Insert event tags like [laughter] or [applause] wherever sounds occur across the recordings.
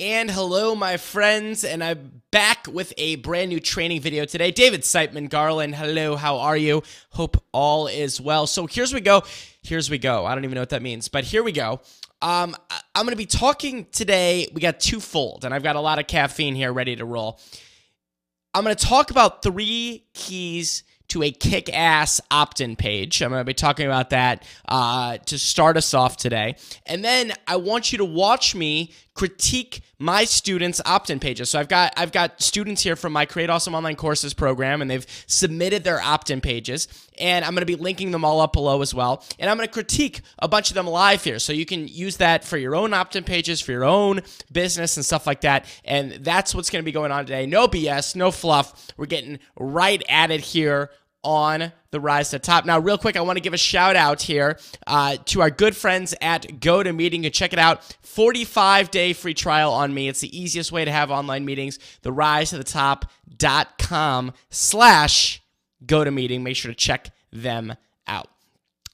And hello, my friends, and I'm back with a brand new training video today. David Siteman Garland, hello, how are you? Hope all is well. So here's we go. Here's we go. I don't even know what that means, but here we go. Um, I'm going to be talking today. We got twofold, and I've got a lot of caffeine here ready to roll. I'm going to talk about three keys to a kick ass opt in page. I'm going to be talking about that uh, to start us off today. And then I want you to watch me critique my students opt-in pages. So I've got I've got students here from my Create Awesome Online Courses program and they've submitted their opt-in pages and I'm going to be linking them all up below as well. And I'm going to critique a bunch of them live here so you can use that for your own opt-in pages, for your own business and stuff like that. And that's what's going to be going on today. No BS, no fluff. We're getting right at it here on the rise to top. Now, real quick, I want to give a shout out here uh, to our good friends at GoToMeeting. You check it out. 45 day free trial on me. It's the easiest way to have online meetings. The rise to the top.com slash GoToMeeting. Make sure to check them out.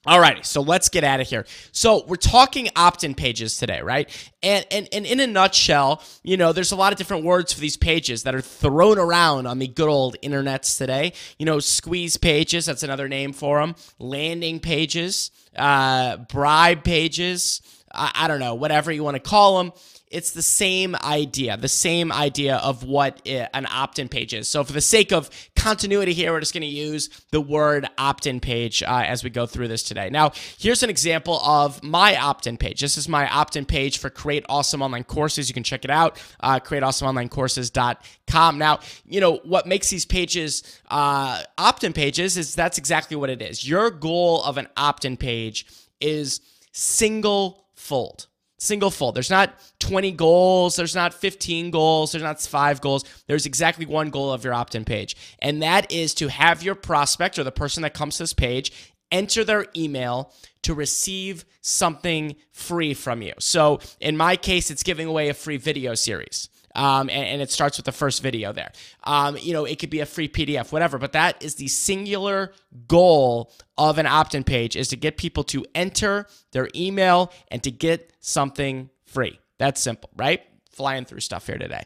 Alrighty, so let's get out of here. So we're talking opt-in pages today, right? And, and and in a nutshell, you know, there's a lot of different words for these pages that are thrown around on the good old internets today. You know, squeeze pages, that's another name for them. Landing pages, uh, bribe pages. I, I don't know, whatever you want to call them it's the same idea, the same idea of what an opt in page is. So, for the sake of continuity here, we're just going to use the word opt in page uh, as we go through this today. Now, here's an example of my opt in page. This is my opt in page for Create Awesome Online Courses. You can check it out, uh, createawesomeonlinecourses.com. Now, you know, what makes these pages uh, opt in pages is that's exactly what it is. Your goal of an opt in page is single fold single fold. There's not 20 goals, there's not 15 goals, there's not five goals. There's exactly one goal of your opt in page, and that is to have your prospect or the person that comes to this page enter their email to receive something free from you. So in my case, it's giving away a free video series um, and, and, it starts with the first video there. Um, you know, it could be a free PDF, whatever, but that is the singular goal of an opt in page is to get people to enter their email and to get something free. That's simple, right? Flying through stuff here today.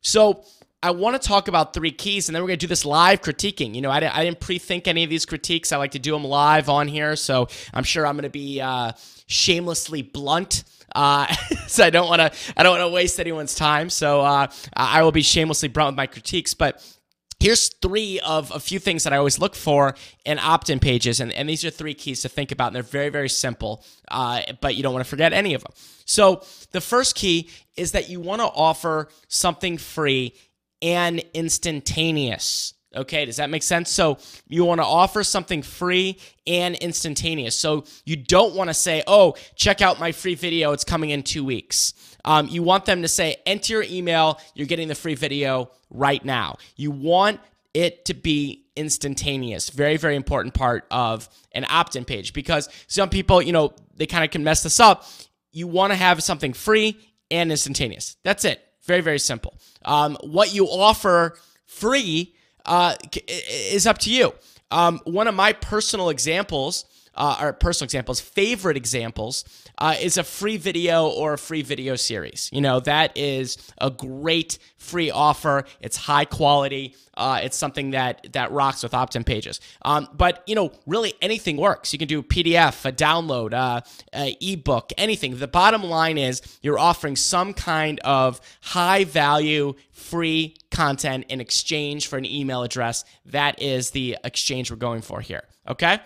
So, I want to talk about three keys, and then we're going to do this live critiquing. You know, I, I didn't pre think any of these critiques. I like to do them live on here, so I'm sure I'm going to be uh, shamelessly blunt uh, [laughs] so I don't want to I don't want to waste anyone's time. So uh, I will be shamelessly blunt with my critiques, but. Here's three of a few things that I always look for in opt in pages. And, and these are three keys to think about. And they're very, very simple, uh, but you don't want to forget any of them. So, the first key is that you want to offer something free and instantaneous. Okay, does that make sense? So you want to offer something free and instantaneous. So you don't want to say, oh, check out my free video, it's coming in two weeks. Um, you want them to say, enter your email, you're getting the free video right now. You want it to be instantaneous. Very, very important part of an opt in page because some people, you know, they kind of can mess this up. You want to have something free and instantaneous. That's it. Very, very simple. Um, what you offer free uh, is up to you. Um, one of my personal examples, uh, or personal examples, favorite examples, uh, is a free video or a free video series. You know, that is a great free offer. It's high quality. Uh, it's something that that rocks with opt-in pages. Um, but you know, really anything works. You can do a PDF, a download, uh, a ebook, anything. The bottom line is you're offering some kind of high value free content in exchange for an email address. That is the exchange we're going for here. Okay.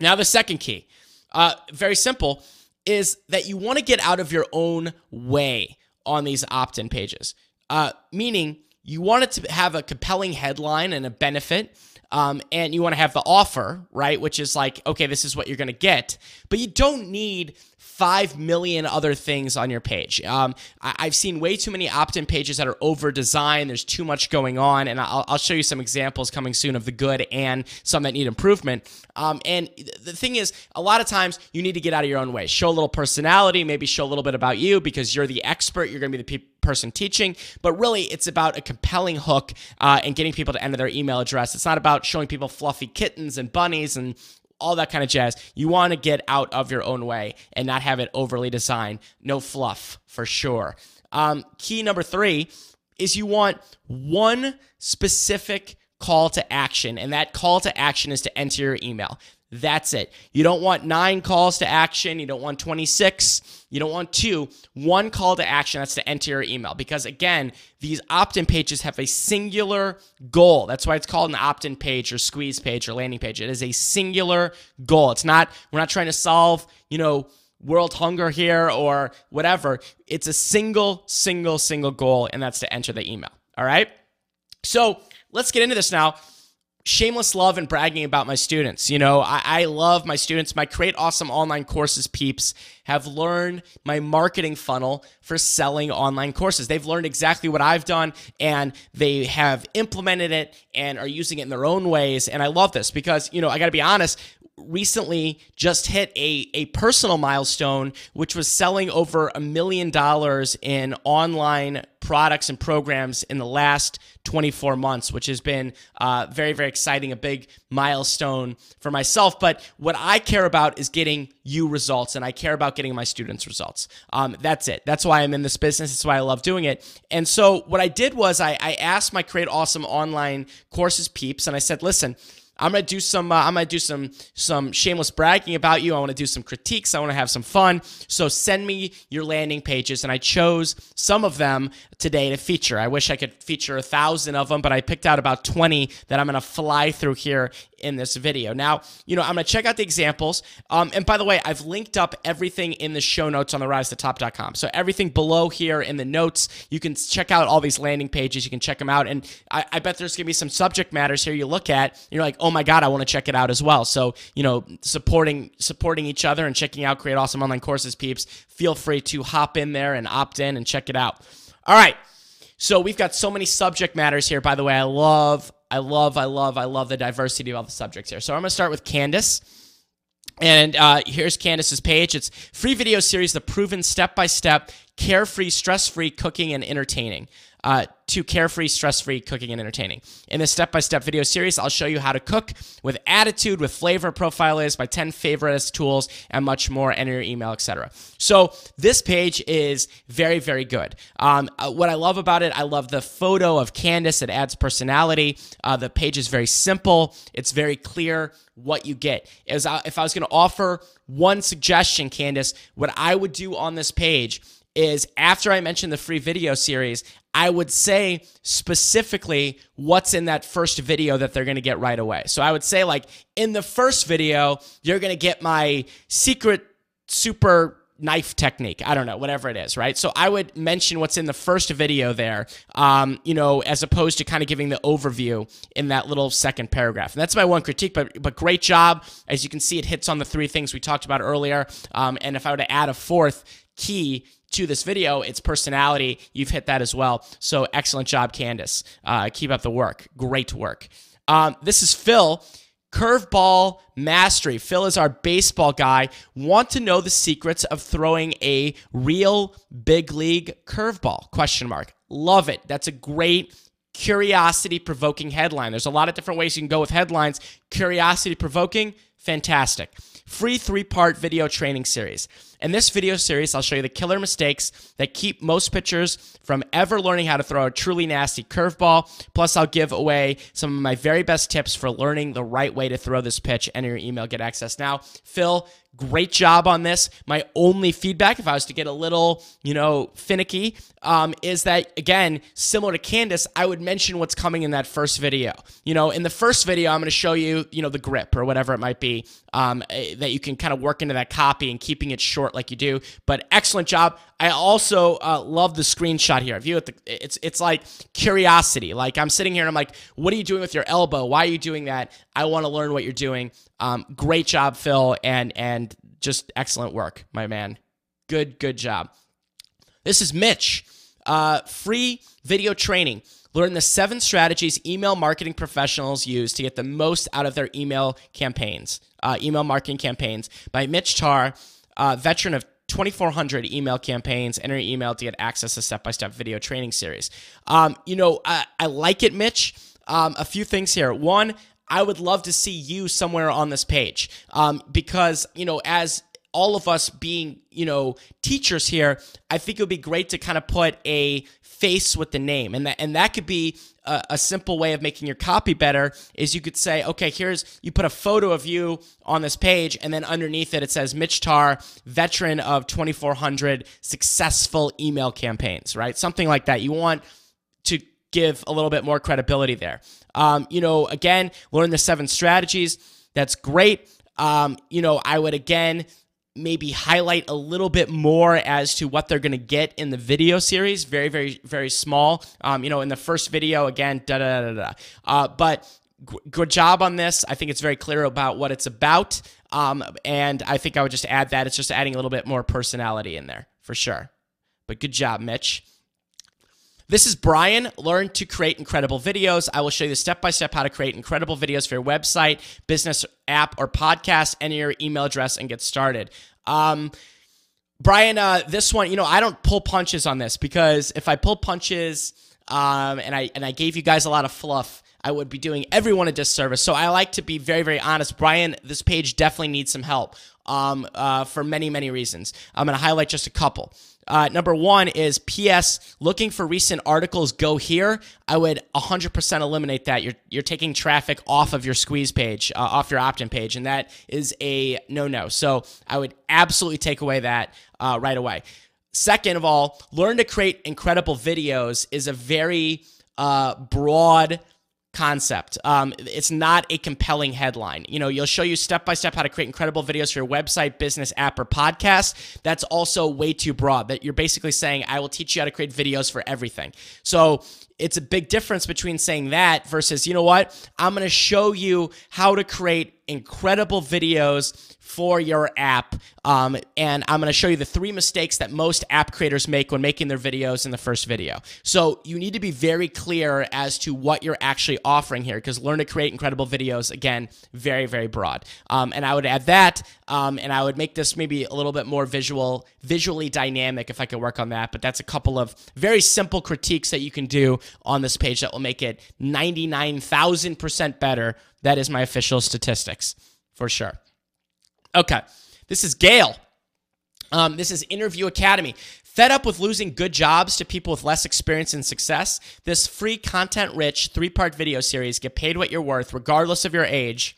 Now the second key, uh, very simple is that you want to get out of your own way on these opt in pages, uh, meaning you want it to have a compelling headline and a benefit. Um, and you want to have the offer, right? Which is like, okay, this is what you're going to get. But you don't need 5 million other things on your page. Um, I- have seen way too many opt in pages that are over designed. There's too much going on. And I'll-, I'll, show you some examples coming soon of the good and some that need improvement. Um, and the thing is, a lot of times you need to get out of your own way. Show a little personality, maybe show a little bit about you because you're the expert. You're going to be the pe- person teaching. But really, it's about a compelling hook uh, and getting people to enter their email address. It's not about showing people fluffy kittens and bunnies and all that kind of jazz. You want to get out of your own way and not have it overly designed. No fluff for sure. Um, key number three is you want one specific call to action, and that call to action is to enter your email. That's it. You don't want nine calls to action. You don't want 26. You don't want two. One call to action. That's to enter your email. Because again, these opt in pages have a singular goal. That's why it's called an opt in page or squeeze page or landing page. It is a singular goal. It's not, we're not trying to solve, you know, world hunger here or whatever. It's a single, single, single goal, and that's to enter the email. All right. So let's get into this now shameless love and bragging about my students. You know, I, I, love my students. My Create Awesome Online Courses peeps have learned my marketing funnel for selling online courses. They've learned exactly what I've done and they have implemented it and are using it in their own ways. And I love this because, you know, I got to be honest, recently just hit a, a personal milestone, which was selling over a million dollars in online products and programs in the last 24 months, which has been uh, very, very exciting, a big milestone for myself. But what I care about is getting you results, and I care about getting my students results. Um, that's it. That's why I'm in this business. That's why I love doing it. And so what I did was I, I asked my Create Awesome online courses peeps, and I said, listen, I'm gonna do some. Uh, I'm gonna do some some shameless bragging about you. I want to do some critiques. I want to have some fun. So send me your landing pages, and I chose some of them today to feature. I wish I could feature a thousand of them, but I picked out about 20 that I'm gonna fly through here in this video. Now, you know, I'm gonna check out the examples. Um, and by the way, I've linked up everything in the show notes on the rise to top.com. So everything below here in the notes, you can check out all these landing pages. You can check them out, and I, I bet there's gonna be some subject matters here you look at. You're like oh my god, I want to check it out as well. So you know, supporting supporting each other and checking out Create Awesome Online Courses, peeps. Feel free to hop in there and opt in and check it out. All right. So we've got so many subject matters here. By the way, I love, I love, I love, I love the diversity of all the subjects here. So I'm going to start with Candace. And uh, here's Candace's page. It's free video series, the proven step by step, carefree, stress free cooking and entertaining uh, to carefree, stress free cooking and entertaining. In this step by step video series, I'll show you how to cook with attitude, with flavor, profile is my 10 favorite tools, and much more. Enter your email, etc. So this page is very, very good. Um, uh, what I love about it, I love the photo of Candace. It adds personality. Uh, the page is very simple. It's very clear what you get. As I, if I was going to offer one suggestion, Candace, what I would do on this page is after I mention the free video series, I would say specifically what's in that first video that they're going to get right away. So I would say, like, in the first video, you're going to get my secret super knife technique. I don't know, whatever it is, right? So I would mention what's in the first video there, um, you know, as opposed to kind of giving the overview in that little second paragraph. And that's my one critique, but but great job. As you can see, it hits on the three things we talked about earlier. Um, and if I were to add a fourth key, to this video, its personality. You've hit that as well. So excellent job, Candace. Uh, keep up the work. Great work. Um, this is Phil. Curveball mastery. Phil is our baseball guy. Want to know the secrets of throwing a real big league curveball? Question mark. Love it. That's a great curiosity provoking headline. There's a lot of different ways you can go with headlines. Curiosity provoking, fantastic. Free three part video training series. In this video series, I'll show you the killer mistakes that keep most pitchers from ever learning how to throw a truly nasty curveball. Plus, I'll give away some of my very best tips for learning the right way to throw this pitch. Enter your email, get access now. Phil, great job on this. My only feedback, if I was to get a little, you know, finicky, um, is that again, similar to Candace, I would mention what's coming in that first video. You know, in the first video, I'm going to show you, you know, the grip or whatever it might be um, eh, that you can kind of work into that copy and keeping it short like you do. But excellent job. I also uh, love the screenshot here. View it. It's it's like curiosity. Like I'm sitting here and I'm like, what are you doing with your elbow? Why are you doing that? I want to learn what you're doing. Um, great job, Phil, and and just excellent work, my man. Good good job. This is Mitch. Uh, free video training. Learn the seven strategies email marketing professionals use to get the most out of their email campaigns, uh, email marketing campaigns by Mitch Tarr, uh, veteran of 2,400 email campaigns. Enter your email to get access to step by step video training series. Um, you know, I, I, like it, Mitch. Um, a few things here. One, I would love to see you somewhere on this page um, because, you know, as all of us being, you know, teachers here, I think it would be great to kind of put a face with the name. And that and that could be a, a, simple way of making your copy better is you could say, okay, here's you put a photo of you on this page, and then underneath it it says Mitch Tarr, veteran of 2400 successful email campaigns, right? Something like that. You want to give a little bit more credibility there. Um, you know, again, learn the seven strategies. That's great. Um, you know, I would again maybe highlight a little bit more as to what they're going to get in the video series. Very, very, very small. Um, you know, in the first video, again, da da da da. Uh, but good job on this. I think it's very clear about what it's about. Um, and I think I would just add that. It's just adding a little bit more personality in there for sure. But good job, Mitch. This is Brian. Learn to create incredible videos. I will show you the step by step how to create incredible videos for your website, business app, or podcast. Enter your email address and get started. Um, Brian, uh, this one, you know, I don't pull punches on this because if I pull punches um, and I and I gave you guys a lot of fluff, I would be doing everyone a disservice. So I like to be very, very honest. Brian, this page definitely needs some help um, uh, for many, many reasons. I'm going to highlight just a couple. Uh, number one is PS looking for recent articles. Go here. I would 100% eliminate that. You're you're taking traffic off of your squeeze page, uh, off your opt-in page, and that is a no-no. So I would absolutely take away that uh, right away. Second of all, learn to create incredible videos is a very uh, broad concept. Um, it's not a compelling headline. You know, you'll show you step by step how to create incredible videos for your website, business app, or podcast. That's also way too broad. That you're basically saying, I will teach you how to create videos for everything. So it's a big difference between saying that versus, you know what, I'm going to show you how to create incredible videos for your app. Um, and I'm going to show you the three mistakes that most app creators make when making their videos in the first video. So you need to be very clear as to what you're actually offering here because learn to create incredible videos, again, very, very broad. Um, and I would add that, um, and I would make this maybe a little bit more visual, visually dynamic if I could work on that. But that's a couple of very simple critiques that you can do on this page that will make it 99,000% better. That is my official statistics for sure. Okay. This is Gail. Um, this is Interview Academy. Fed up with losing good jobs to people with less experience and success? This free content rich three part video series, Get Paid What You're Worth, regardless of your age.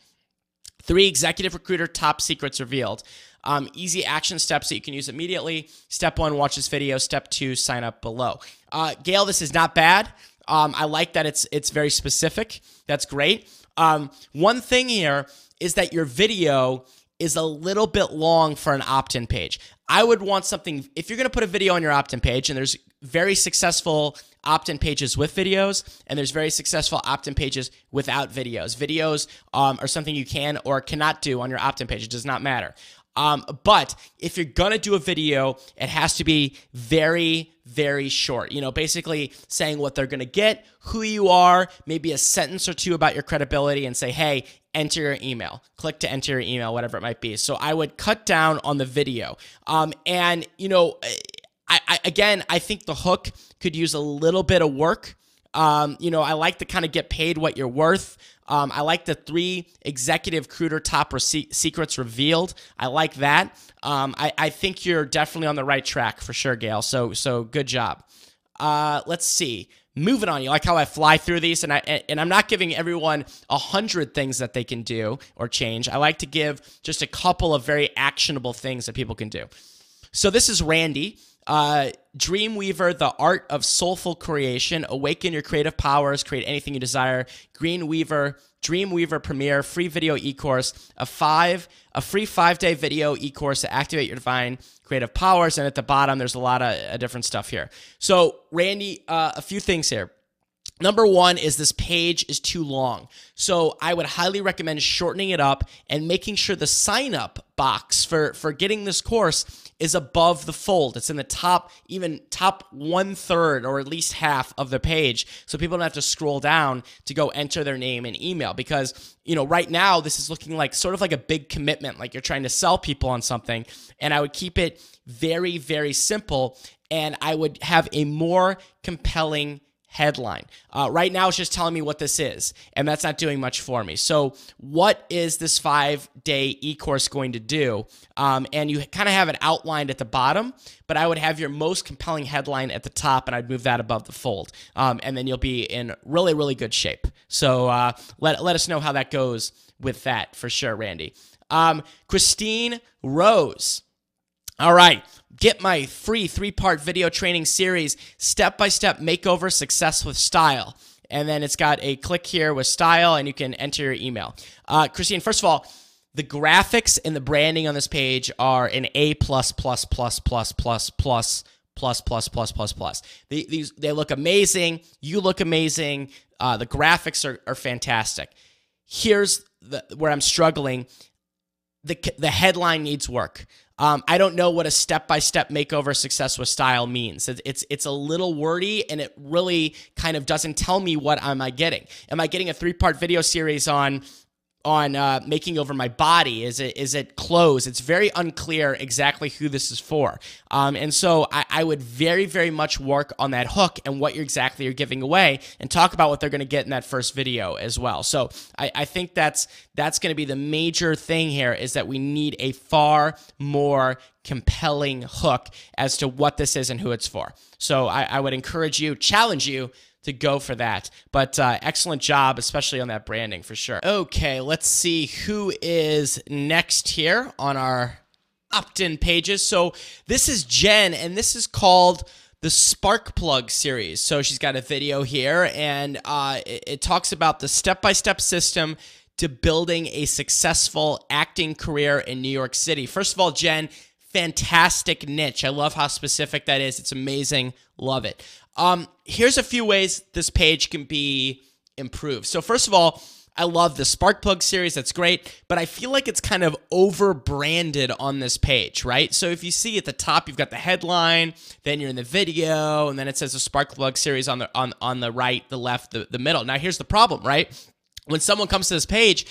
Three executive recruiter top secrets revealed. Um, easy action steps that you can use immediately. Step one, watch this video. Step two, sign up below. Uh, Gail, this is not bad. Um, I like that it's it's very specific. That's great. Um, one thing here is that your video is a little bit long for an opt in page. I would want something, if you're going to put a video on your opt in page, and there's very successful opt in pages with videos, and there's very successful opt in pages without videos. Videos um, are something you can or cannot do on your opt in page, it does not matter. Um, but if you're gonna do a video, it has to be very, very short. You know, basically saying what they're gonna get, who you are, maybe a sentence or two about your credibility, and say, hey, enter your email. Click to enter your email, whatever it might be. So I would cut down on the video. Um, and you know, I, I again, I think the hook could use a little bit of work. Um, you know, I like to kind of get paid what you're worth. Um, I like the three executive recruiter top rece- secrets revealed. I like that. Um, I, I think you're definitely on the right track for sure, Gail. So so good job. Uh, let's see. Moving on, you like how I fly through these, and I and I'm not giving everyone a hundred things that they can do or change. I like to give just a couple of very actionable things that people can do. So this is Randy. Uh, Dreamweaver, the art of soulful creation. Awaken your creative powers. Create anything you desire. Greenweaver, Dreamweaver Premiere, free video e-course, a five, a free five-day video e-course to activate your divine creative powers. And at the bottom, there's a lot of uh, different stuff here. So, Randy, uh, a few things here. Number one is this page is too long. So I would highly recommend shortening it up and making sure the sign up box for, for getting this course is above the fold. It's in the top, even top one third or at least half of the page. So people don't have to scroll down to go enter their name and email because, you know, right now this is looking like sort of like a big commitment, like you're trying to sell people on something. And I would keep it very, very simple and I would have a more compelling headline. Uh, right now, it's just telling me what this is, and that's not doing much for me. So, what is this five day e course going to do? Um, and you kind of have it outlined at the bottom, but I would have your most compelling headline at the top, and I'd move that above the fold. Um, and then you'll be in really, really good shape. So, uh, let, let us know how that goes with that for sure, Randy. Um, Christine Rose. All right. Get my free three part video training series, Step by Step Makeover Success with Style. And then it's got a click here with style, and you can enter your email. Uh, Christine, first of all, the graphics and the branding on this page are an A plus plus plus plus plus plus plus plus plus plus plus. These they look amazing. You look amazing. Uh, the graphics are, are fantastic. Here's the, where I'm struggling. The the headline needs work. Um, I don't know what a step-by-step makeover success with style means. It's, it's it's a little wordy, and it really kind of doesn't tell me what am I getting. Am I getting a three-part video series on on uh, making over my body? Is it is it clothes? It's very unclear exactly who this is for. Um, and so I, I, would very very much work on that hook and what you're exactly you're giving away, and talk about what they're going to get in that first video as well. So I, I think that's that's going to be the major thing here is that we need a far more compelling hook as to what this is and who it's for. So I, I would encourage you, challenge you to go for that. But uh, excellent job, especially on that branding for sure. Okay, let's see who is next here on our opt-in pages. So this is Jen, and this is called the Spark Plug series. So she's got a video here, and uh, it, it talks about the step-by-step system to building a successful acting career in New York City. First of all, Jen, fantastic niche. I love how specific that is. It's amazing. Love it. Um, here's a few ways this page can be improved. So first of all, I love the Sparkplug series. That's great. But I feel like it's kind of over branded on this page, right? So if you see at the top, you've got the headline, then you're in the video, and then it says the Sparkplug series on the on, on the right, the left, the, the middle. Now here's the problem, right? When someone comes to this page,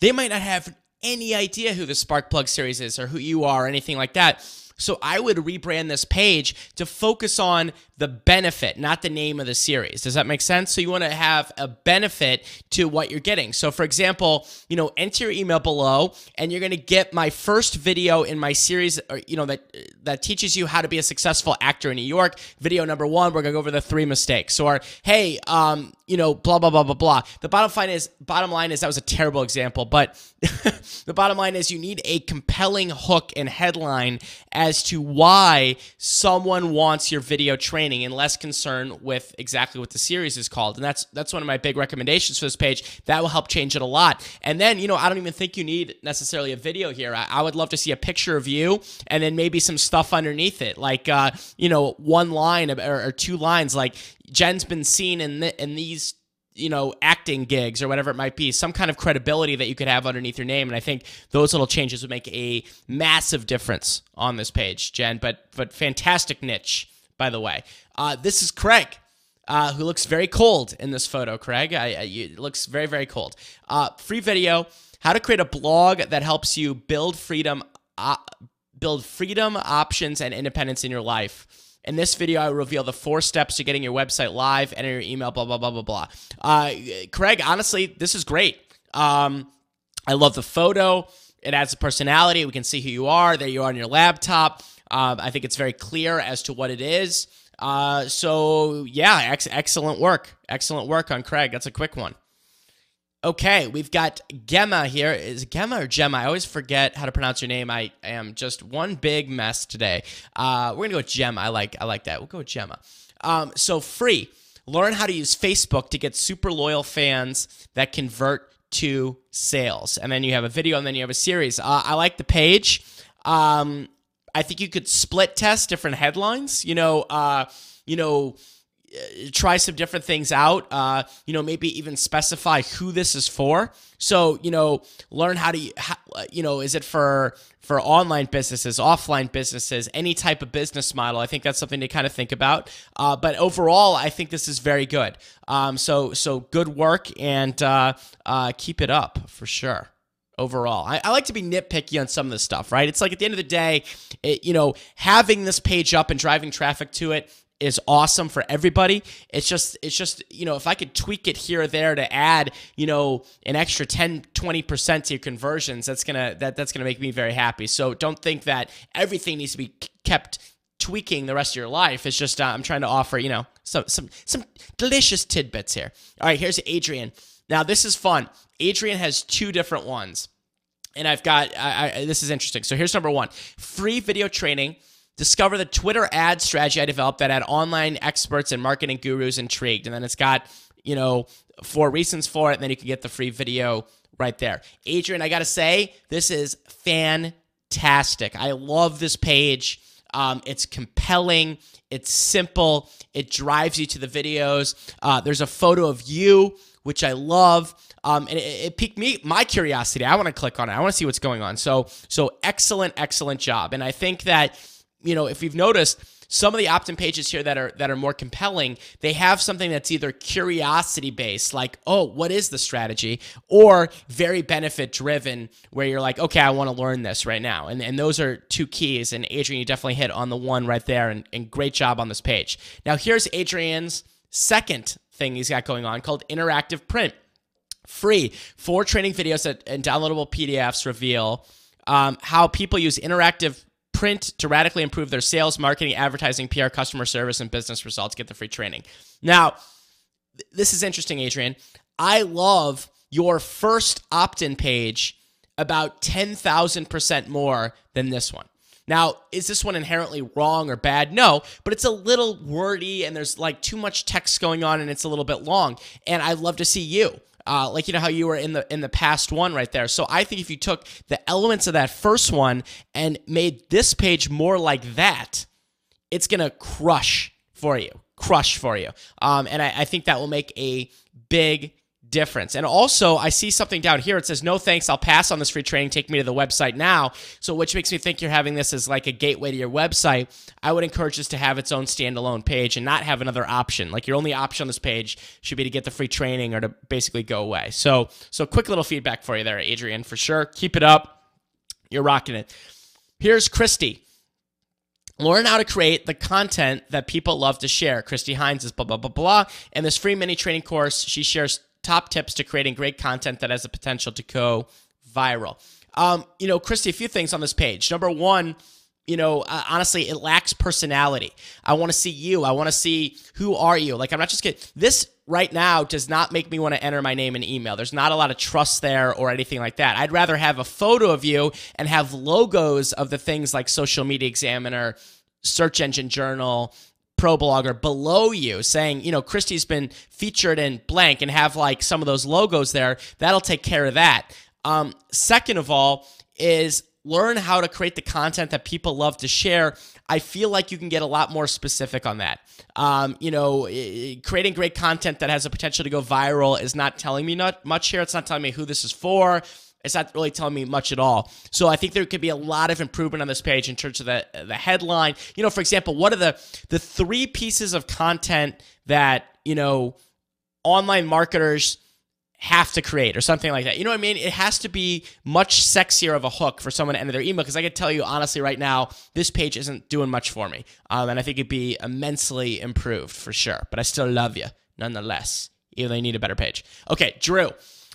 they might not have any idea who the Sparkplug series is or who you are or anything like that. So I would rebrand this page to focus on the benefit, not the name of the series. Does that make sense? So you want to have a benefit to what you're getting. So for example, you know, enter your email below and you're going to get my first video in my series or, you know that that teaches you how to be a successful actor in New York. Video number 1, we're going to go over the three mistakes. Or hey, um, you know, blah blah blah blah blah. The bottom line is bottom line is that was a terrible example, but [laughs] the bottom line is you need a compelling hook and headline to why someone wants your video training and less concern with exactly what the series is called. And that's that's one of my big recommendations for this page. That will help change it a lot. And then, you know, I don't even think you need necessarily a video here. I, I would love to see a picture of you and then maybe some stuff underneath it, like uh, you know, one line or, or two lines like Jen's been seen in the, in these you know, acting gigs or whatever it might be, some kind of credibility that you could have underneath your name. And I think those little changes would make a massive difference on this page, Jen. But but fantastic niche, by the way. Uh, this is Craig. Uh, who looks very cold in this photo, Craig. I, I, it looks very, very cold. Uh, free video, how to create a blog that helps you build freedom, uh, build freedom, options, and independence in your life. In this video, I reveal the four steps to getting your website live, enter your email, blah, blah, blah, blah, blah. Uh, Craig, honestly, this is great. Um, I love the photo. It adds a personality. We can see who you are. There you are on your laptop. Um, I think it's very clear as to what it is. Uh, so, yeah, ex- excellent work. Excellent work on Craig. That's a quick one. Okay, we've got Gemma here. Is Gemma or Gemma? I always forget how to pronounce your name. I am just one big mess today. Uh, we're gonna go with Gemma. I like I like that. We'll go with Gemma. Um, so free. Learn how to use Facebook to get super loyal fans that convert to sales. And then you have a video, and then you have a series. Uh, I like the page. Um, I think you could split test different headlines. You know, uh, you know try some different things out. Uh, you know, maybe even specify who this is for. So, you know, learn how to, you know, is it for for online businesses, offline businesses, any type of business model? I think that's something to kind of think about. Uh, but overall, I think this is very good. Um, so, so good work and uh, uh, keep it up for sure overall. I, I, like to be nitpicky on some of this stuff, right? It's like at the end of the day, it, you know, having this page up and driving traffic to it is awesome for everybody. It's just it's just, you know, if I could tweak it here or there to add, you know, an extra 10 20% to your conversions, that's going to that that's going to make me very happy. So don't think that everything needs to be kept tweaking the rest of your life. It's just uh, I'm trying to offer, you know, some some some delicious tidbits here. All right, here's Adrian. Now this is fun. Adrian has two different ones, and I've got I, I, this is interesting. So here's number one: free video training. Discover the Twitter ad strategy I developed that had online experts and marketing gurus intrigued. And then it's got, you know, four reasons for it. And then you can get the free video right there. Adrian, I got to say, this is fantastic. I love this page. Um, it's compelling. It's simple. It drives you to the videos. Uh, there's a photo of you, which I love. Um, and it, it, piqued me my curiosity. I want to click on it. I want to see what's going on. So so excellent, excellent job. And I think that you know if you've noticed some of the opt-in pages here that are that are more compelling they have something that's either curiosity based like oh what is the strategy or very benefit driven where you're like okay i want to learn this right now. And, and those are two keys and adrian you definitely hit on the one right there and, and great job on this page. Now here's adrian's second thing he's got going on called interactive print. Free four training videos and downloadable pdfs reveal um, how people use interactive print to radically improve their sales, marketing, advertising, PR, customer service, and business results. Get the free training. Now, this is interesting, Adrian. I love your first opt in page about 10,000% more than this one. Now, is this one inherently wrong or bad? No, but it's a little wordy and there's like too much text going on and it's a little bit long. And I'd love to see you uh, like you know how you were in the in the past one right there. So I think if you took the elements of that first one and made this page more like that, it's gonna crush for you, crush for you. Um, and I, I think that will make a big difference. And also, I see something down here. It says, no thanks, I'll pass on this free training. Take me to the website now. So, which makes me think you're having this as like a gateway to your website. I would encourage this to have its own standalone page and not have another option. Like your only option on this page should be to get the free training or to basically go away. So, so quick little feedback for you there, Adrian, for sure. Keep it up. You're rocking it. Here's Kristi. Learn how to create the content that people love to share. Kristi Hines is blah, blah, blah, blah. And this free mini training course, she shares top tips to creating great content that has the potential to go viral. Um, you know, Kristi, a few things on this page. Number one, you know, uh, honestly, it lacks personality. I want to see you. I want to see who are you. Like, I'm not just kidding. This right now does not make me want to enter my name and email. There's not a lot of trust there or anything like that. I'd rather have a photo of you and have logos of the things like Social Media Examiner, Search Engine Journal, ProBlogger below you saying, you know, Kristi's been featured in blank and have like some of those logos there, that'll take care of that. Um, second of all, is learn how to create the content that people love to share. I feel like you can get a lot more specific on that. Um, you know, creating great content that has a potential to go viral is not telling me not much here. It's not telling me who this is for. It's not really telling me much at all. So I think there could be a lot of improvement on this page in terms of the the headline. You know, for example, what are the the three pieces of content that you know online marketers have to create or something like that. You know what I mean? It has to be much sexier of a hook for someone to enter their email because I can tell you honestly right now, this page isn't doing much for me. Um, and I think it'd be immensely improved for sure. But I still love you nonetheless, even though you need a better page. Okay, Drew,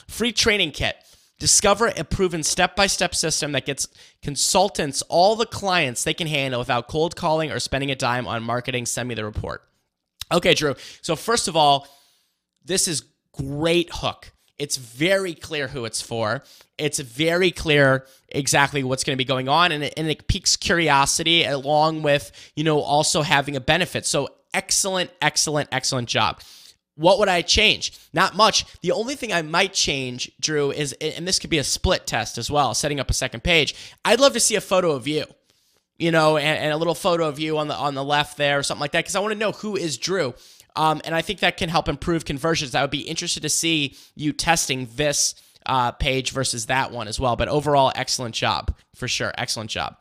free training kit. Discover a proven step by step system that gets consultants all the clients they can handle without cold calling or spending a dime on marketing. Send me the report. Okay, Drew. So, first of all, this is great hook. It's very clear who it's for. It's very clear exactly what's going to be going on, and it, and it piques curiosity along with, you know, also having a benefit. So, excellent, excellent, excellent job. What would I change? Not much. The only thing I might change, Drew, is, and this could be a split test as well, setting up a second page. I'd love to see a photo of you, you know, and, and a little photo of you on the on the left there or something like that, because I want to know who is Drew. Um, and I think that can help improve conversions. I would be interested to see you testing this uh, page versus that one as well. But overall, excellent job for sure. Excellent job.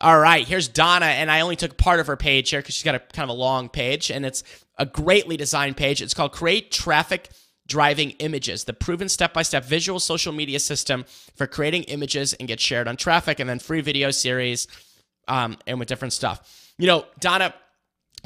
All right, here's Donna, and I only took part of her page here because she's got a kind of a long page, and it's a greatly designed page. It's called Create Traffic Driving Images, the proven step by step visual social media system for creating images and get shared on traffic, and then free video series um, and with different stuff. You know, Donna,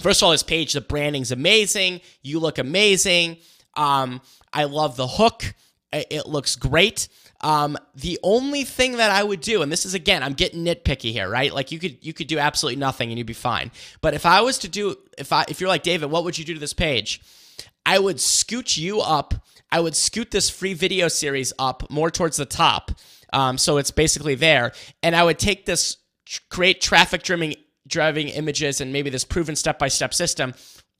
First of all, this page, the branding's amazing. You look amazing. Um, I love the hook. It looks great. Um, the only thing that I would do, and this is again, I'm getting nitpicky here, right? Like you could you could do absolutely nothing and you'd be fine. But if I was to do, if I if you're like David, what would you do to this page? I would scoot you up. I would scoot this free video series up more towards the top, um, so it's basically there, and I would take this create traffic driving driving images and maybe this proven step by step system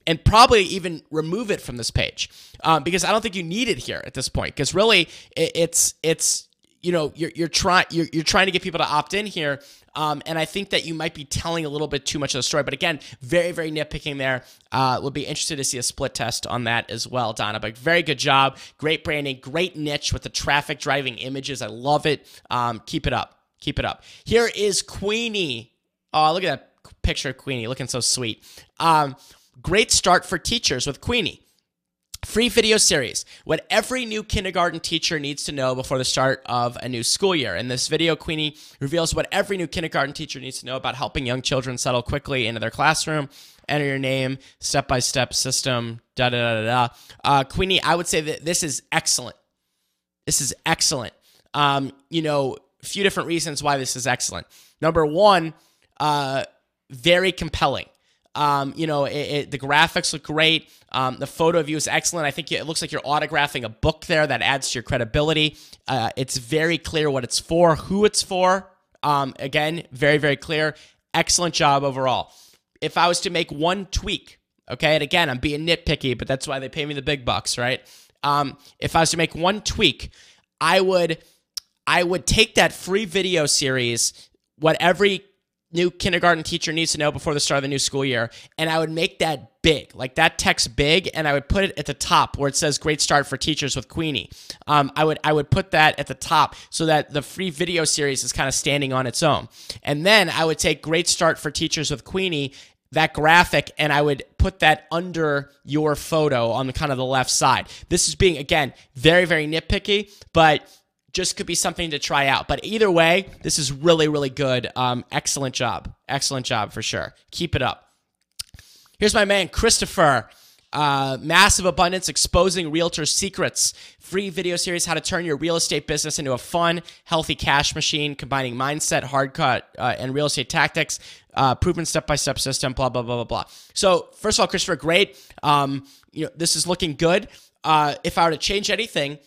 and probably even remove it from this page um, because I don't think you need it here at this point. Because really, it, it's it's you know you're you're trying you're, you're trying to get people to opt in here. Um, and I think that you might be telling a little bit too much of the story. But again, very, very nitpicking there. Uh, we'll be interested to see a split test on that as well, Donna. But very good job. Great branding, great niche with the traffic driving images. I love it. Um, keep it up. Keep it up. Here is Queenie. Oh, look at that picture of Queenie looking so sweet. Um, Great start for teachers with Queenie. Free video series, what every new kindergarten teacher needs to know before the start of a new school year. In this video, Queenie reveals what every new kindergarten teacher needs to know about helping young children settle quickly into their classroom. Enter your name, step by step system, da da da da. Uh, Queenie, I would say that this is excellent. This is excellent. Um, you know, a few different reasons why this is excellent. Number one, uh, very compelling. Um, you know, it, it, the graphics look great. Um, the photo of you is excellent. I think it looks like you're autographing a book there that adds to your credibility. Uh, it's very clear what it's for, who it's for. Um, again, very, very clear. Excellent job overall. If I was to make one tweak, okay, and again, I'm being nitpicky, but that's why they pay me the big bucks, right? Um, if I was to make one tweak, I would, I would take that free video series, what every new kindergarten teacher needs to know before the start of the new school year. And I would make that big, like that text big, and I would put it at the top where it says "Great Start for Teachers with Queenie." Um, I would I would put that at the top so that the free video series is kind of standing on its own. And then I would take "Great Start for Teachers with Queenie." that graphic and I would put that under your photo on the kind of the left side. This is being again very very nitpicky, but just could be something to try out. But either way, this is really, really good. Um, excellent job. Excellent job for sure. Keep it up. Here's my man, Christopher. Uh, massive abundance exposing realtor secrets free video series how to turn your real estate business into a fun healthy cash machine combining mindset hard cut uh, and real estate tactics uh, proven step-by-step system blah blah blah blah blah so first of all christopher great um, you know this is looking good uh, if i were to change anything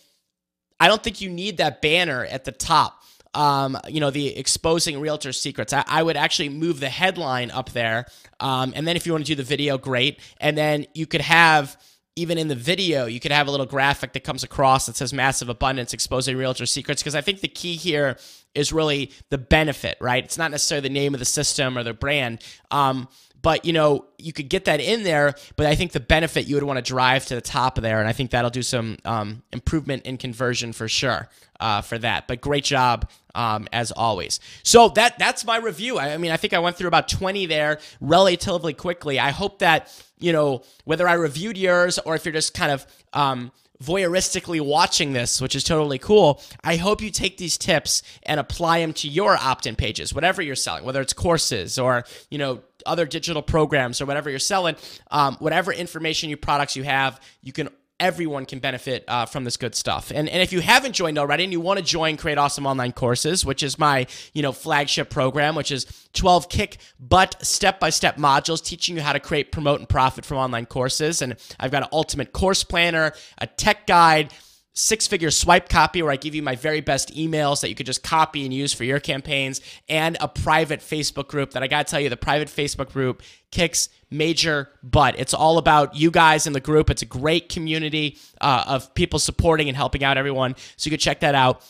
I don't think you need that banner at the top. Um, you know, the exposing realtor secrets. I, I, would actually move the headline up there. Um, and then if you want to do the video, great. And then you could have, even in the video, you could have a little graphic that comes across that says massive abundance exposing realtor secrets. Because I think the key here is really the benefit, right? It's not necessarily the name of the system or the brand. Um, but you know, you could get that in there. But I think the benefit you would want to drive to the top of there, and I think that'll do some um, improvement in conversion for sure uh, for that. But great job um, as always. So that that's my review. I, I mean, I think I went through about twenty there relatively quickly. I hope that you know whether I reviewed yours or if you're just kind of um, voyeuristically watching this, which is totally cool. I hope you take these tips and apply them to your opt-in pages, whatever you're selling, whether it's courses or you know other digital programs or whatever you're selling, um, whatever information you products you have, you can everyone can benefit uh, from this good stuff. And, and if you haven't joined already and you want to join Create Awesome Online Courses, which is my, you know, flagship program, which is 12 kick butt step-by-step modules teaching you how to create, promote, and profit from online courses. And I've got an ultimate course planner, a tech guide, six figure swipe copy where I give you my very best emails that you could just copy and use for your campaigns, and a private Facebook group that I got to tell you, the private Facebook group kicks major butt. It's all about you guys in the group. It's a great community uh, of people supporting and helping out everyone. So you can check that out.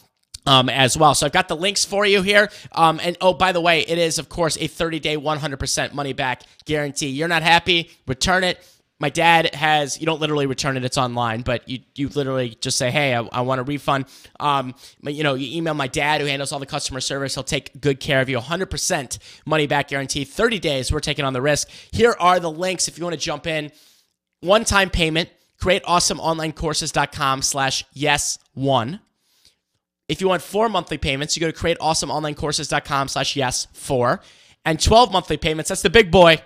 Um, as well. So I've got the links for you here. Um, and oh, by the way, it is, of course, a 30 day, 100% money back guarantee. You're not happy? Return it my dad has you don't literally return it it's online but you you literally just say hey i, I want a refund. Um you know you email my dad who handles all the customer service he'll take good care of you 100% money back guarantee 30 days we're taking on the risk. Here are the links if you want to jump in. One time payment create awesomeonlinecourses.com slash yes one. If you want four monthly payments you go to createawesomeonlinecourses.com slash yes four. And 12 monthly payments that's the big boy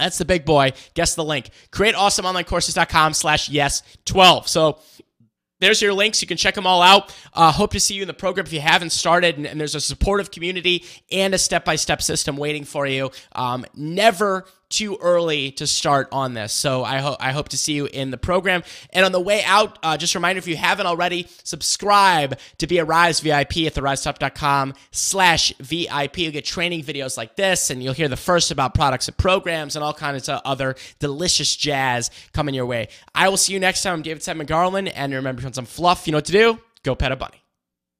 That's the big boy. Guess the link. CreateAwesomeOnlineCourses.com slash yes12. So there's your links. You can check them all out. Uh, hope to see you in the program if you haven't started. And, and there's a supportive community and a step by step system waiting for you. Um, never too early to start on this. So I hope I hope to see you in the program. And on the way out, uh, just a reminder if you haven't already, subscribe to be a Rise VIP at therisetop.com slash VIP. You'll get training videos like this, and you'll hear the first about products and programs and all kinds of other delicious jazz coming your way. I will see you next time. I'm David Siteman Garland, and remember, if you want some fluff, you know what to do. Go pet a bunny.